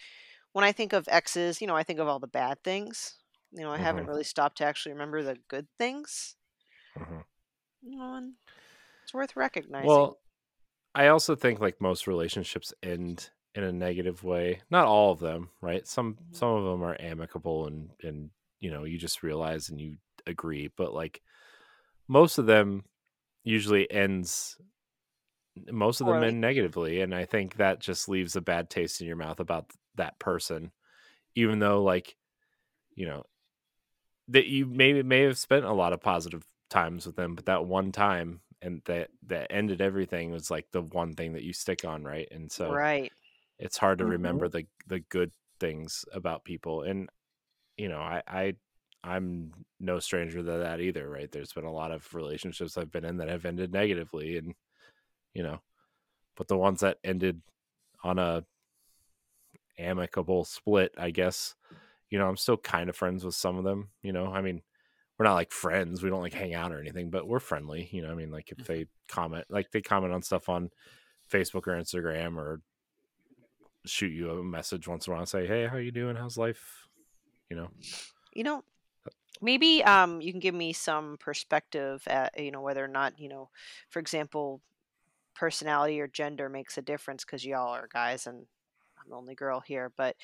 when I think of exes, you know, I think of all the bad things. You know, I haven't Mhm. really stopped to actually remember the good things. Mhm. You know, it's worth recognizing. Well, I also think like most relationships end in a negative way. Not all of them, right? Some Mhm. some of them are amicable and and you know you just realize and you agree, but like most of them usually ends most of them Poorly. end negatively and i think that just leaves a bad taste in your mouth about that person even though like you know that you may may have spent a lot of positive times with them but that one time and that that ended everything was like the one thing that you stick on right and so right. it's hard to Mhm. remember the the good things about people and you know i i i'm no stranger to that either right there's been a lot of relationships i've been in that have ended negatively and you know but the ones that ended on a amicable split i guess you know i'm still kind of friends with some of them you know i mean we're not like friends we don't like hang out or anything but we're friendly you know i mean like if they comment like they comment on stuff on facebook or instagram or shoot you a message once in a while and say hey how you doing? How's life? You know? You know, maybe um you can give me some perspective at you know whether or not you know, for example, personality or gender makes a difference because y'all are guys and I'm the only girl here, but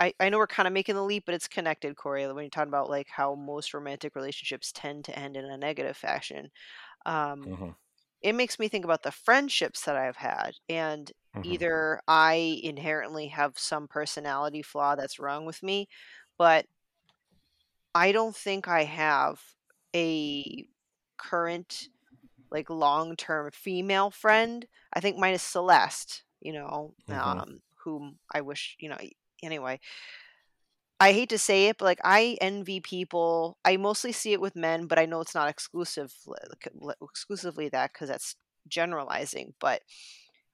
I, I know we're kind of making the leap, but it's connected, Corey. When you're talking about like how most romantic relationships tend to end in a negative fashion, um, Mhm, it makes me think about the friendships that I've had, and mhm, either I inherently have some personality flaw that's wrong with me, but I don't think I have a current like long-term female friend. I think mine is Celeste, you know, Mhm. um, whom I wish, you know, anyway. I hate to say it, but like I envy people. I mostly see it with men, but I know it's not exclusive exclusively that because that's generalizing. But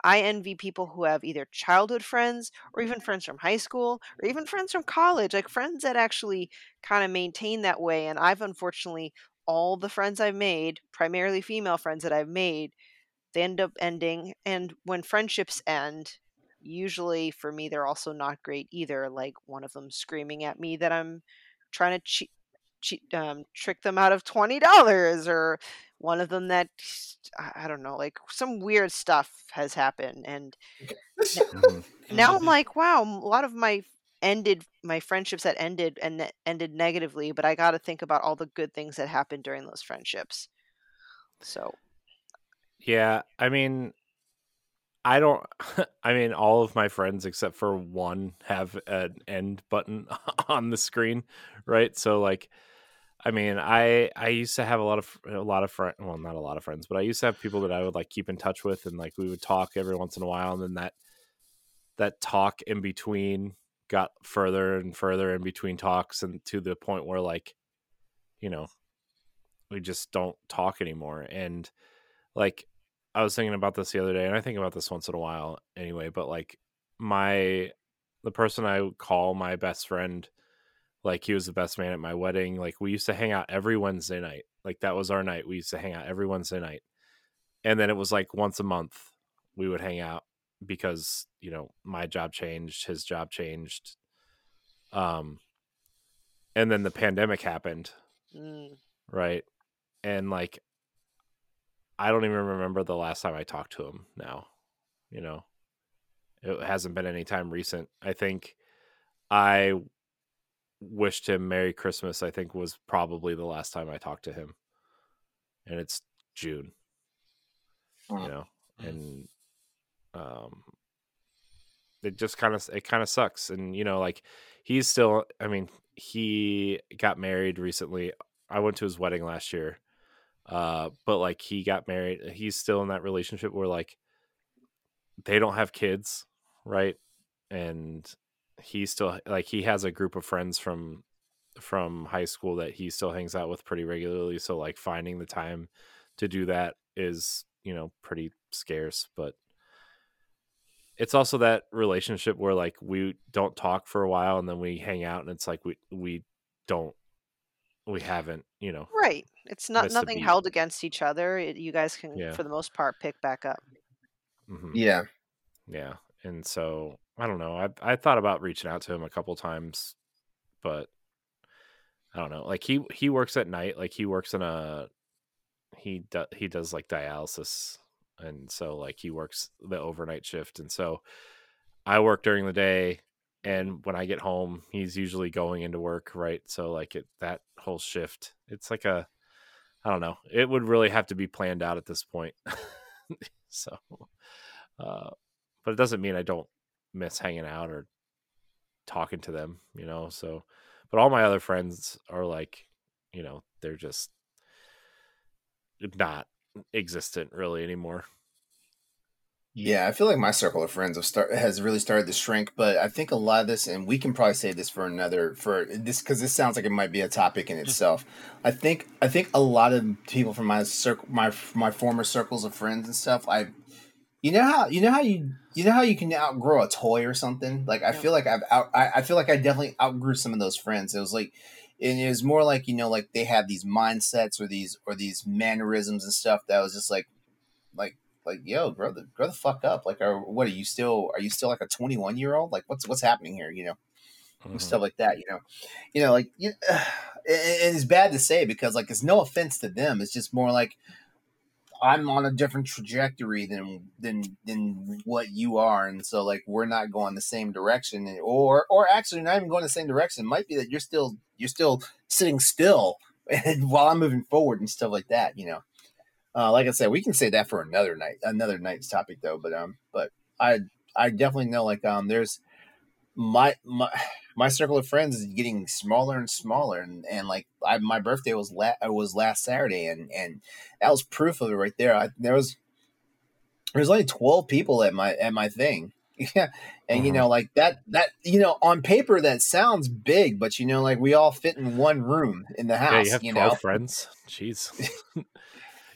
I envy people who have either childhood friends or even friends from high school or even friends from college, like friends that actually kind of maintain that way. And I've unfortunately all the friends I've made, primarily female friends that I've made, they end up ending. And when friendships end, usually for me, they're also not great either. Like one of them screaming at me that I'm trying to cheat. Cheat, um, trick them out of twenty dollars, or one of them that I I don't know, like some weird stuff has happened, and mhm. now I'm like, wow, a lot of my ended my friendships that ended and that ended negatively, but I got to think about all the good things that happened during those friendships. So Yeah, I mean, I don't. I mean, all of my friends except for one have an end button on the screen, right? So, like, I mean, I I used to have a lot of a lot of friends. Well, not a lot of friends, but I used to have people that I would like keep in touch with, and like we would talk every once in a while, and then that that talk in between got further and further in between talks, and to the point where like, you know, we just don't talk anymore, and like I was thinking about this the other day, and I think about this once in a while anyway. But like my the person I would call my best friend, like he was the best man at my wedding. Like we used to hang out every Wednesday night. Like that was our night. We used to hang out every Wednesday night, and then it was like once a month we would hang out because you know my job changed, his job changed, um, and then the pandemic happened, mm, right? And like I don't even remember the last time I talked to him now. You know, it hasn't been any time recent. I think I wished him Merry Christmas, I think was probably the last time I talked to him. And it's June. you know, and um, it just kind of it kind of sucks, and you know, like he's still. I mean, he got married recently. I went to his wedding last year, uh, but like he got married. He's still in that relationship where like they don't have kids, right? And he still like he has a group of friends from from high school that he still hangs out with pretty regularly. So like finding the time to do that is, you know, pretty scarce, but it's also that relationship where like we don't talk for a while and then we hang out and it's like we we don't we haven't, you know. Right. It's not nothing held against each other. It, you guys can, Yeah. for the most part, pick back up. mhm. Yeah. Yeah. And so I don't know. I I thought about reaching out to him a couple times, but I don't know. Like he he works at night. Like he works in a he do, he does like dialysis, and so like he works the overnight shift, and so I work during the day. And when I get home, he's usually going into work, right? So like it that whole shift, it's like a I don't know. It would really have to be planned out at this point. so, uh, but it doesn't mean I don't miss hanging out or talking to them, you know. So, but all my other friends are like, you know, they're just not existent really anymore. Yeah, I feel like my circle of friends have start has really started to shrink, but I think a lot of this, and we can probably save this for another for this because this sounds like it might be a topic in itself. I think I think a lot of people from my circle, my my former circles of friends and stuff, I, you know how you know how you you know how you can outgrow a toy or something. Like I Yeah. feel like I've out I, I feel like I definitely outgrew some of those friends. It was like. And it was more like you know, like they have these mindsets or these or these mannerisms and stuff that was just like, like like yo grow the grow the fuck up. Like are what are you still are you still like a 21 year old like what's what's happening here you know? Mhm. stuff like that you know? You know like you, and and it's bad to say because like it's no offense to them. It's just more like i'm on a different trajectory than than than what you are. And so like we're not going the same direction. And- or or actually not even going the same direction. It might be that you're still you're still sitting still while i'm moving forward and stuff like that you know? Uh, like I said, we can say that for another night, another night's topic though. But um, but I I definitely know like um, there's my my my circle of friends is getting smaller and smaller, and and like I my birthday was la- was last Saturday, and and that was proof of it right there. I, there was there was only twelve people at my at my thing. Yeah, and you Mhm. know, like that that you know, on paper that sounds big, but you know, like we all fit in one room in the house. Yeah, you have you 12 know, friends. Jeez.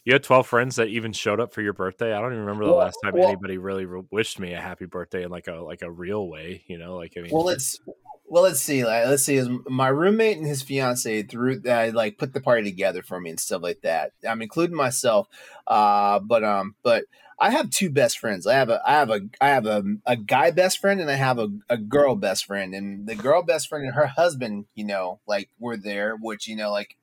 you had 12 friends that even showed up for your birthday. I don't even remember the Well- last time well- anybody really re- wished me a happy birthday in like a like a real way, you know, like I mean Well, let's well let's see. Like, let's see. Is my roommate and his fiance threw that like put the party together for me and stuff like that. I'm including myself. Uh, but um, but I have two best friends. I have a I have a I have a, a guy best friend and I have a, a girl best friend. And the girl best friend and her husband, you know, like were there, which you know, like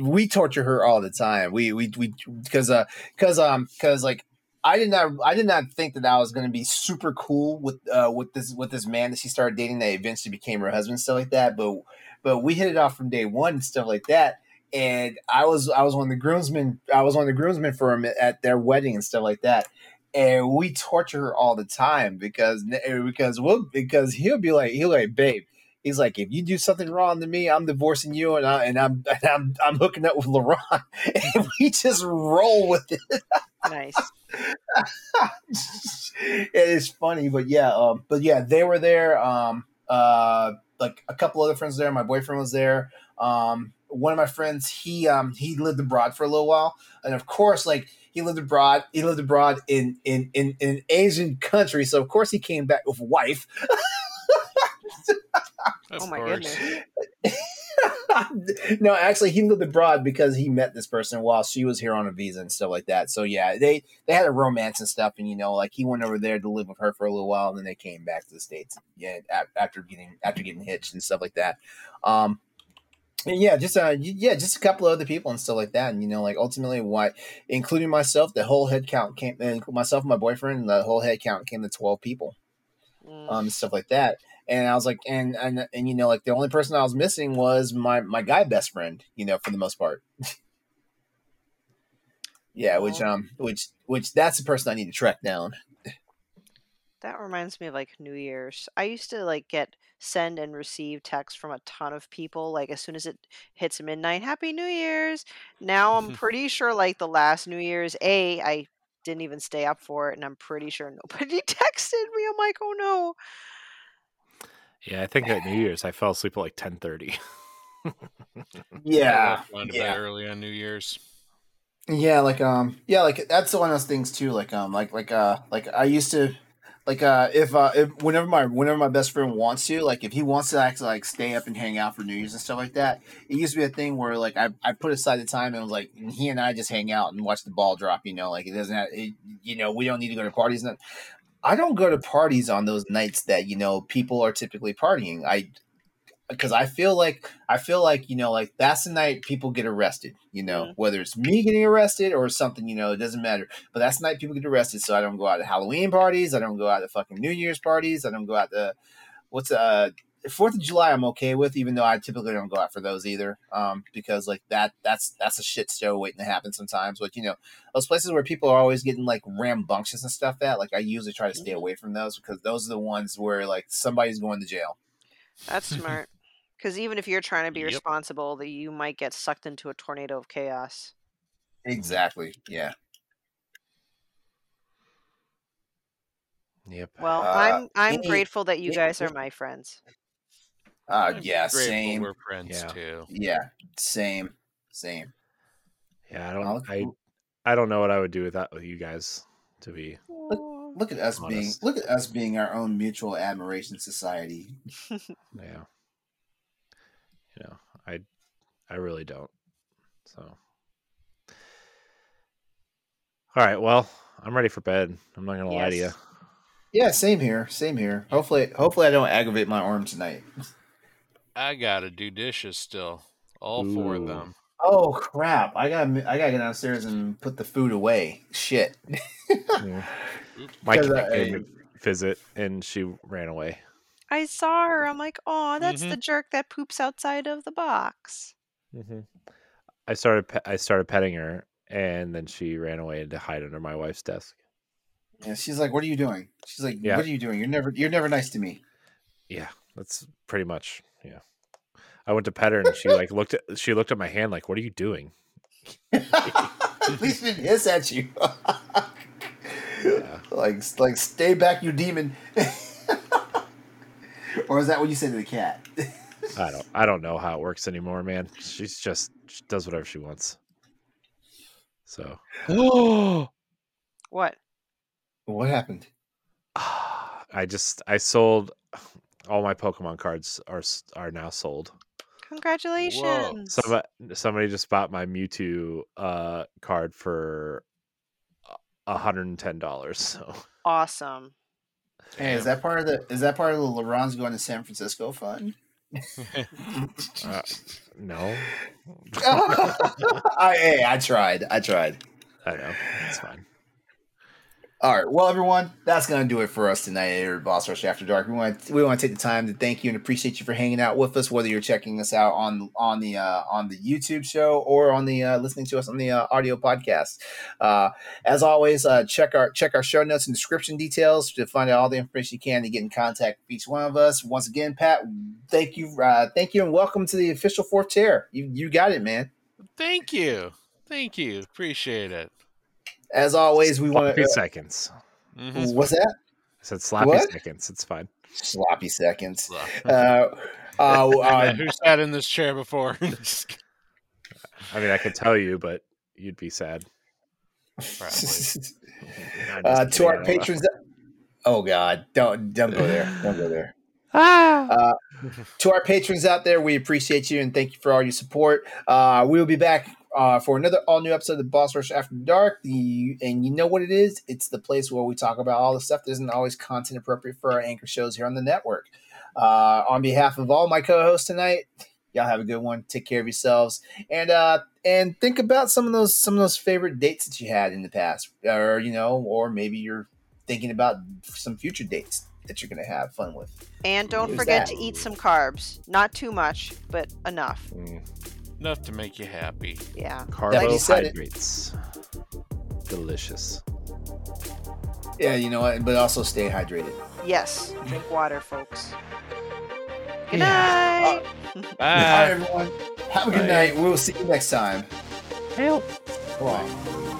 we torture her all the time. We we we because uh because um because like I did not I did not think that I was going to be super cool with uh with this with this man that she started dating that eventually became her husband stuff like that. But but we hit it off from day one and stuff like that. And I was I was one of the groomsmen I was one of the groomsmen for him at their wedding and stuff like that. And we torture her all the time because because we'll because he'll be like he'll be like babe He's like, if you do something wrong to me, I'm divorcing you, and I and I'm and I'm I'm hooking up with LeRon, and we just roll with it. Nice. it is funny, but yeah, um, but yeah, they were there. Um, uh, like a couple other friends there. My boyfriend was there. Um, one of my friends, he um, he lived abroad for a little while, and of course, like he lived abroad. He lived abroad in in in, in an Asian country, so of course he came back with a wife. Of oh my course. goodness. no, actually, he lived abroad because he met this person while she was here on a visa and stuff like that. So yeah, they they had a romance and stuff, and you know, like he went over there to live with her for a little while, and then they came back to the states. Yeah, after getting after getting hitched and stuff like that. Um, and yeah, just uh, yeah, just a couple of other people and stuff like that, and you know, like ultimately, what, including myself, the whole head count came, and myself and my boyfriend, the whole head count came to twelve people Mm. um, stuff like that. And I was like, and, and and you know, like the only person I was missing was my my guy best friend, you know, for the most part. Yeah, which um, which which that's the person I need to track down. That reminds me of like New Year's. I used to like get send and receive texts from a ton of people like as soon as it hits midnight, Happy New Year's. Now I'm pretty sure like the last New Year's, A, I didn't even stay up for it, and I'm pretty sure nobody texted me. I'm like, oh no. Yeah, I think at New Year's I fell asleep at like ten thirty. Yeah, yeah. early on New Year's. Yeah, like um, yeah, like that's one of those things too. Like um, like like uh, like I used to, like uh, if uh, if whenever my whenever my best friend wants to, like if he wants to actually like stay up and hang out for New Year's and stuff like that, it used to be a thing where like I, I put aside the time and was like he and I just hang out and watch the ball drop. You know, like it doesn't have, it, you know, we don't need to go to parties. And I don't go to parties on those nights that you know people are typically partying. I because I feel like I feel like you know like that's the night people get arrested. You know Mhm. whether it's me getting arrested or something. You know it doesn't matter. But that's the night people get arrested. So I don't go out to Halloween parties. I don't go out to fucking New Year's parties. I don't go out to what's uh Fourth of July. I'm okay with, even though I typically don't go out for those either. Um, because like that that's that's a shit show waiting to happen sometimes. But you know those places where people are always getting like rambunctious and stuff. That like I usually try to stay away from those because those are the ones where like somebody's going to jail. That's smart. Because even if you're trying to be Yep. responsible, that you might get sucked into a tornado of chaos. Exactly. Yeah. Yep. Well, Uh, I'm I'm any- grateful that you any- guys are my friends. Uh, I'm yeah. grateful Same. We're friends Yeah. too. Yeah. Same. Same. Yeah, I don't. look- I I don't know what I would do without with you guys. To be Aw. Look at us being look at us being our own mutual admiration society. yeah. You know, I I really don't. So. All right. Well, I'm ready for bed. I'm not gonna lie to you. Yeah, same here. Same here. Hopefully hopefully I don't aggravate my arm tonight. I gotta do dishes still. All four of them. Oh crap. I gotta I gotta get downstairs and put the food away. Shit. Yeah. My Because cat came to visit and she ran away. I saw her. I'm like, oh, that's Mhm. the jerk that poops outside of the box. Mm-hmm. I started pe- I started petting her, and then she ran away to hide under my wife's desk. Yeah, she's like, "What are you doing?" She's like, Yeah. "What are you doing? You're never you're never nice to me." Yeah, that's pretty much yeah. I went to pet her, and she like looked at she looked at my hand like, "What are you doing?" At least she didn't hiss at you. Yeah. Like like stay back, you demon. or is that what you say to the cat? I don't I don't know how it works anymore, man. She's just she does whatever she wants. So What? what happened? I just I sold all my Pokemon cards are are now sold. Congratulations. Somebody, somebody just bought my Mewtwo uh, card for a hundred and ten dollars. So Awesome. Hey, is that part of the is that part of the LeRon's going to San Francisco fund? uh, no, I, hey, I tried. I tried. I know it's fine. All right. Well, everyone, that's going to do it for us tonight at Boss Rush After Dark. We want to, we want to take the time to thank you and appreciate you for hanging out with us, whether you're checking us out on on the uh, on the YouTube show or on the uh, listening to us on the uh, audio podcast. Uh, as always, uh, check our check our show notes and description details to find out all the information you can to get in contact with each one of us. Once again, Pat, thank you, uh, thank you, and welcome to the official fourth chair. You you got it, man. Thank you. Thank you. Appreciate it. As always, we want Sloppy to. seconds. Mhm. what's that? I said sloppy What? seconds. It's fine. Sloppy seconds. So, Uh, uh, uh, Who sat in this chair before? I mean, I could tell you, but you'd be sad. Uh, to our kidding. patrons. Oh God, don't don't go there. Don't go there. Ah! To our patrons out there, we appreciate you and thank you for all your support. Uh, we will be back uh, for another all new episode of the Boss Rush After Dark. The and you know what it is? It's the place where we talk about all the stuff that isn't always content appropriate for our anchor shows here on the network. Uh, on behalf of all my co-hosts tonight, y'all have a good one. Take care of yourselves and uh, and think about some of those some of those favorite dates that you had in the past, or you know, or maybe you're thinking about some future dates that you're going to have fun with. And don't Who's forget that? to eat some carbs. Not too much, but enough. Mm, Enough to make you happy. Yeah. That you carbohydrates. delicious. Yeah, you know what? But also stay hydrated. Yes, drink water, folks. Good Yeah. night. Uh, All right, Bye. everyone. Have a good Bye. night. We'll see you next time. Help. Come on.